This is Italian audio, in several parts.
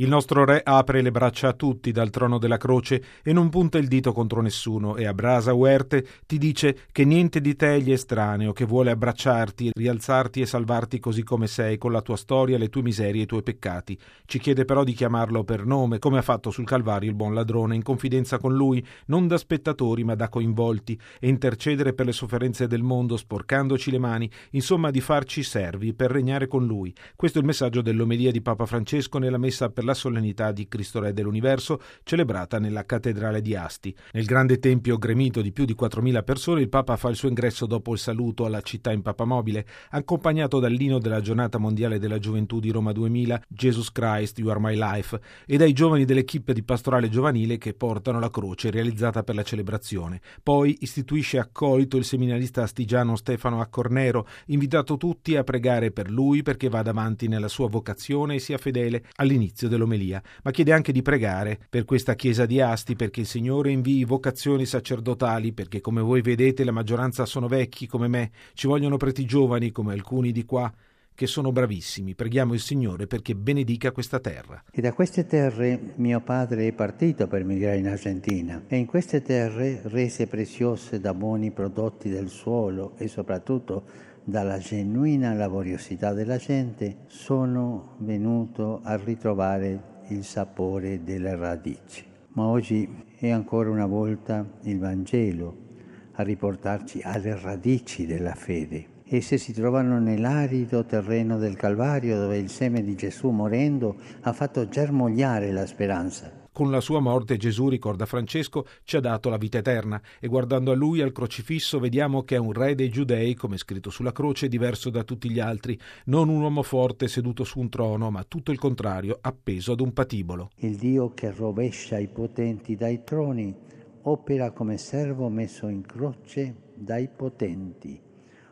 Il nostro Re apre le braccia a tutti dal trono della croce e non punta il dito contro nessuno e a brasa uerte ti dice che niente di te gli estraneo, che vuole abbracciarti, rialzarti e salvarti così come sei, con la tua storia, le tue miserie e i tuoi peccati. Ci chiede però di chiamarlo per nome, come ha fatto sul Calvario il buon ladrone, in confidenza con lui, non da spettatori ma da coinvolti, e intercedere per le sofferenze del mondo, sporcandoci le mani, insomma di farci servi per regnare con lui. Questo è il messaggio dell'omelia di Papa Francesco nella messa per la la solennità di Cristo Re dell'Universo celebrata nella cattedrale di Asti. Nel grande tempio gremito di più di 4.000 persone il Papa fa il suo ingresso dopo il saluto alla città in papamobile, accompagnato dall'ino della giornata mondiale della gioventù di Roma 2000, Jesus Christ, You Are My Life, e dai giovani dell'equipe di pastorale giovanile che portano la croce realizzata per la celebrazione. Poi istituisce accolito il seminarista astigiano Stefano Accornero, invitato tutti a pregare per lui perché vada avanti nella sua vocazione e sia fedele all'inizio del dell'omelia, ma chiede anche di pregare per questa chiesa di Asti perché il Signore invii vocazioni sacerdotali, perché come voi vedete la maggioranza sono vecchi come me, ci vogliono preti giovani come alcuni di qua che sono bravissimi. Preghiamo il Signore perché benedica questa terra. E da queste terre mio padre è partito per migrare in Argentina e in queste terre, rese preziose da buoni prodotti del suolo e soprattutto dalla genuina laboriosità della gente, sono venuto a ritrovare il sapore delle radici. Ma oggi è ancora una volta il Vangelo a riportarci alle radici della fede. Esse si trovano nell'arido terreno del Calvario dove il seme di Gesù morendo ha fatto germogliare la speranza. Con la sua morte Gesù, ricorda Francesco, ci ha dato la vita eterna e guardando a lui al crocifisso vediamo che è un re dei giudei, come scritto sulla croce, diverso da tutti gli altri, non un uomo forte seduto su un trono, ma tutto il contrario, appeso ad un patibolo. Il Dio che rovescia i potenti dai troni opera come servo messo in croce dai potenti,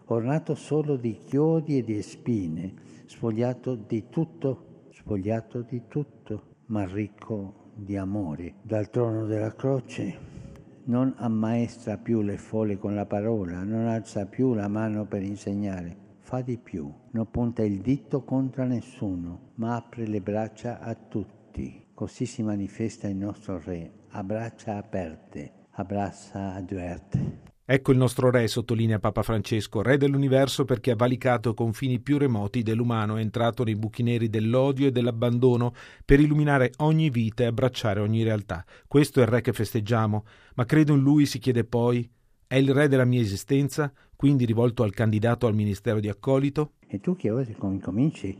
ornato solo di chiodi e di spine, spogliato di tutto, spogliato di tutto, ma ricco di amore dal trono della croce, non ammaestra più le folle con la parola, non alza più la mano per insegnare, fa di più, non punta il dito contro nessuno, ma apre le braccia a tutti. Così si manifesta il nostro Re, a braccia aperte, a braccia adverte. Ecco il nostro Re, sottolinea Papa Francesco, Re dell'universo perché ha valicato confini più remoti dell'umano, è entrato nei buchi neri dell'odio e dell'abbandono per illuminare ogni vita e abbracciare ogni realtà. Questo è il Re che festeggiamo, ma credo in Lui si chiede poi, è il Re della mia esistenza, quindi rivolto al candidato al ministero di accolito? E tu che oggi cominci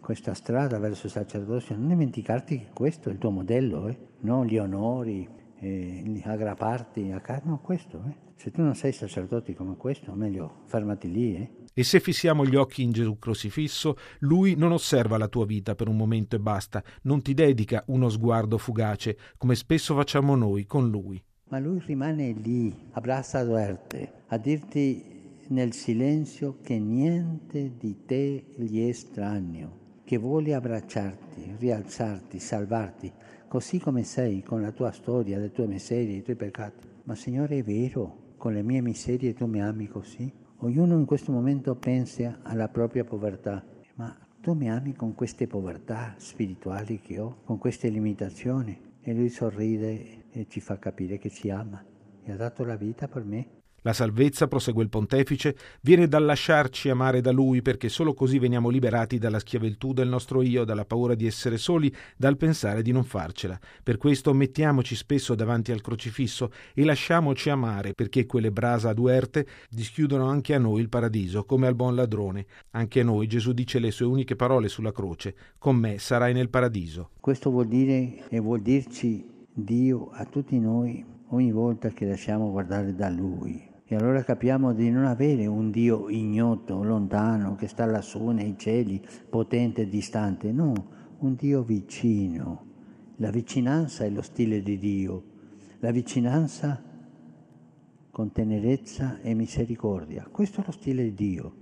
questa strada verso il sacerdozio, non dimenticarti che questo è il tuo modello, eh? non gli onori, eh, aggrapparti a casa, no, questo eh? Se tu non sei sacerdote come questo, meglio fermati lì. Eh? E se fissiamo gli occhi in Gesù crocifisso, lui non osserva la tua vita per un momento e basta, non ti dedica uno sguardo fugace, come spesso facciamo noi con lui. Ma lui rimane lì, a braccia aperte, a dirti nel silenzio che niente di te gli è estraneo, che vuole abbracciarti, rialzarti, salvarti, così come sei, con la tua storia, le tue miserie, i tuoi peccati. Ma Signore è vero, con le mie miserie tu mi ami così? Ognuno in questo momento pensa alla propria povertà, ma tu mi ami con queste povertà spirituali che ho, con queste limitazioni? E lui sorride e ci fa capire che ci ama e ha dato la vita per me. La salvezza, prosegue il pontefice, viene dal lasciarci amare da Lui, perché solo così veniamo liberati dalla schiavitù del nostro io, dalla paura di essere soli, dal pensare di non farcela. Per questo mettiamoci spesso davanti al crocifisso e lasciamoci amare, perché quelle brasa aduerte dischiudono anche a noi il paradiso, come al buon ladrone. Anche a noi Gesù dice le sue uniche parole sulla croce: Con me sarai nel paradiso. Questo vuol dire e vuol dirci Dio a tutti noi ogni volta che lasciamo guardare da Lui e allora capiamo di non avere un Dio ignoto, lontano, che sta lassù nei cieli, potente e distante, no, un Dio vicino. La vicinanza è lo stile di Dio, la vicinanza con tenerezza e misericordia. Questo è lo stile di Dio,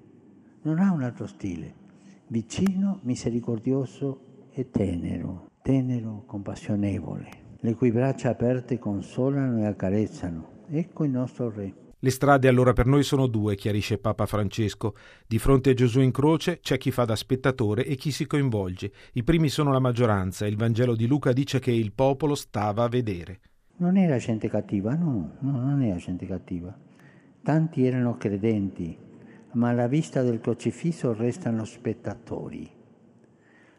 non ha un altro stile. Vicino, misericordioso e tenero, tenero, compassionevole, le cui braccia aperte consolano e accarezzano. Ecco il nostro Re. Le strade allora per noi sono due, chiarisce Papa Francesco. Di fronte a Gesù in croce c'è chi fa da spettatore e chi si coinvolge. I primi sono la maggioranza. Il Vangelo di Luca dice che il popolo stava a vedere. Non era gente cattiva, no, no, non era gente cattiva. Tanti erano credenti, ma alla vista del crocifisso restano spettatori.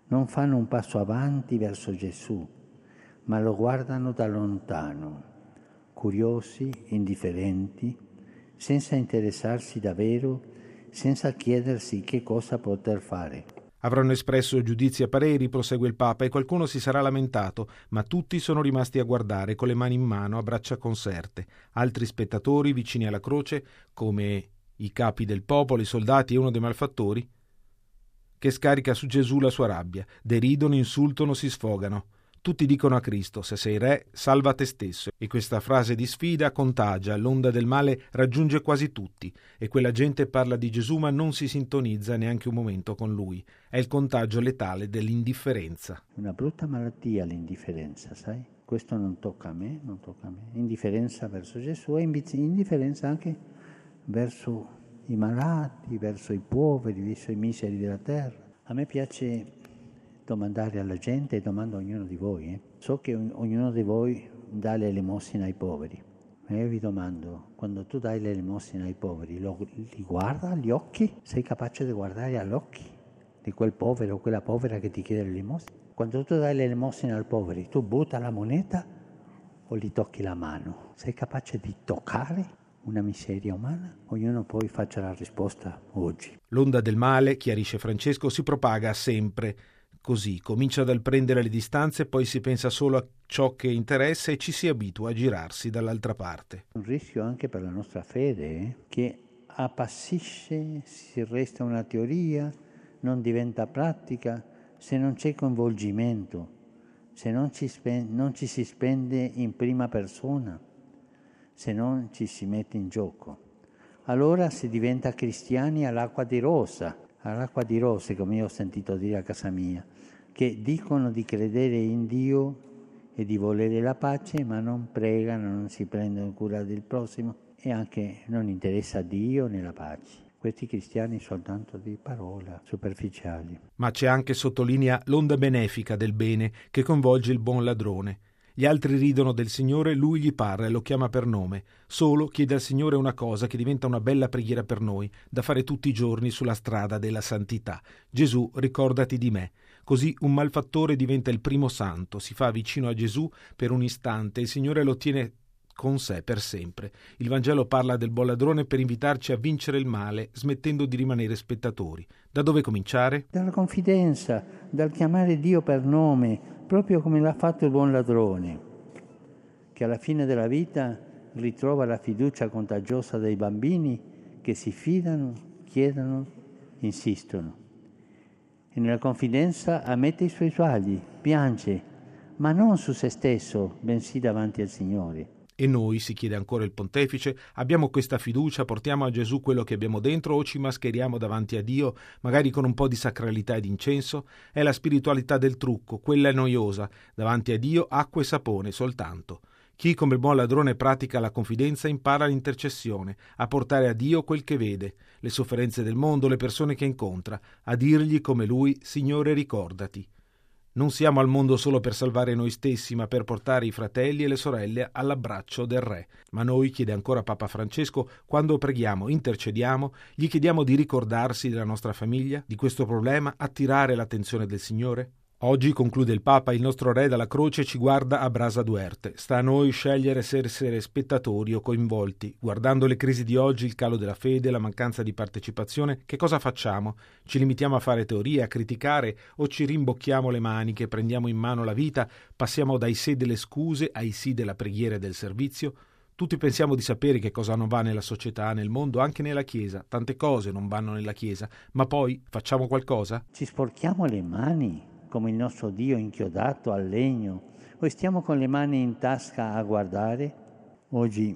Non fanno un passo avanti verso Gesù, ma lo guardano da lontano, curiosi, indifferenti, senza interessarsi davvero, senza chiedersi che cosa poter fare. Avranno espresso giudizi e pareri, prosegue il Papa, e qualcuno si sarà lamentato, ma tutti sono rimasti a guardare con le mani in mano a braccia conserte. Altri spettatori vicini alla croce, come i capi del popolo, i soldati e uno dei malfattori, che scarica su Gesù la sua rabbia, deridono, insultano, si sfogano. Tutti dicono a Cristo, se sei re, salva te stesso. E questa frase di sfida contagia, l'onda del male raggiunge quasi tutti, e quella gente parla di Gesù ma non si sintonizza neanche un momento con lui. È il contagio letale dell'indifferenza. Una brutta malattia l'indifferenza, sai? Questo non tocca a me, non tocca a me. Indifferenza verso Gesù e indifferenza anche verso i malati, verso i poveri, verso i miseri della terra. A me piace domandare alla gente e domando a ognuno di voi. Eh. So che ognuno di voi dà l'elemosina ai poveri, ma io vi domando, quando tu dai l'elemosina ai poveri, lo, li guarda agli occhi? Sei capace di guardare agli occhi di quel povero o quella povera che ti chiede l'elemosina? Quando tu dai l'elemosina ai poveri, tu butta la moneta o gli tocchi la mano? Sei capace di toccare una miseria umana? Ognuno poi faccia la risposta oggi. L'onda del male, chiarisce Francesco, si propaga sempre così, comincia dal prendere le distanze, poi si pensa solo a ciò che interessa e ci si abitua a girarsi dall'altra parte. Un rischio anche per la nostra fede, eh? che appassisce, si resta una teoria, non diventa pratica se non c'è coinvolgimento, se non ci, spen- non ci si spende in prima persona, se non ci si mette in gioco. Allora si diventa cristiani all'acqua di rosa, all'acqua di rose, come io ho sentito dire a casa mia che dicono di credere in Dio e di volere la pace, ma non pregano, non si prendono cura del prossimo e anche non interessa Dio né la pace. Questi cristiani soltanto di parola, superficiali. Ma c'è anche, sottolinea, l'onda benefica del bene che coinvolge il buon ladrone. Gli altri ridono del Signore, lui gli parla e lo chiama per nome. Solo chiede al Signore una cosa che diventa una bella preghiera per noi, da fare tutti i giorni sulla strada della santità. Gesù, ricordati di me. Così un malfattore diventa il primo santo, si fa vicino a Gesù per un istante e il Signore lo tiene con sé per sempre. Il Vangelo parla del buon ladrone per invitarci a vincere il male, smettendo di rimanere spettatori. Da dove cominciare? Dalla confidenza, dal chiamare Dio per nome, proprio come l'ha fatto il buon ladrone, che alla fine della vita ritrova la fiducia contagiosa dei bambini che si fidano, chiedono, insistono e nella confidenza ammette i suoi sbagli, piange, ma non su se stesso, bensì davanti al Signore. E noi, si chiede ancora il pontefice, abbiamo questa fiducia, portiamo a Gesù quello che abbiamo dentro o ci mascheriamo davanti a Dio, magari con un po' di sacralità ed incenso? È la spiritualità del trucco, quella noiosa, davanti a Dio acqua e sapone soltanto. Chi come buon ladrone pratica la confidenza impara l'intercessione, a portare a Dio quel che vede, le sofferenze del mondo, le persone che incontra, a dirgli come lui, Signore ricordati. Non siamo al mondo solo per salvare noi stessi, ma per portare i fratelli e le sorelle all'abbraccio del Re. Ma noi, chiede ancora Papa Francesco, quando preghiamo, intercediamo, gli chiediamo di ricordarsi della nostra famiglia, di questo problema, attirare l'attenzione del Signore? Oggi, conclude il Papa, il nostro Re dalla croce ci guarda a brasa duerte. Sta a noi scegliere se essere spettatori o coinvolti. Guardando le crisi di oggi, il calo della fede, la mancanza di partecipazione, che cosa facciamo? Ci limitiamo a fare teorie, a criticare o ci rimbocchiamo le maniche, prendiamo in mano la vita, passiamo dai sé delle scuse ai sì della preghiera e del servizio? Tutti pensiamo di sapere che cosa non va nella società, nel mondo, anche nella Chiesa. Tante cose non vanno nella Chiesa, ma poi facciamo qualcosa? Ci sporchiamo le mani come il nostro Dio inchiodato al legno, o stiamo con le mani in tasca a guardare? Oggi,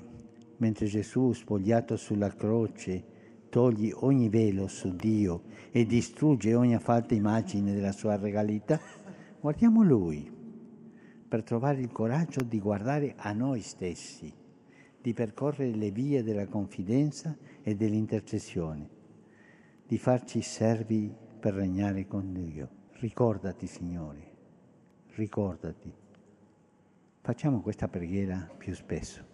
mentre Gesù, spogliato sulla croce, toglie ogni velo su Dio e distrugge ogni falsa immagine della sua regalità, guardiamo Lui per trovare il coraggio di guardare a noi stessi, di percorrere le vie della confidenza e dell'intercessione, di farci servi per regnare con Dio. Ricordati, Signore, ricordati. Facciamo questa preghiera più spesso.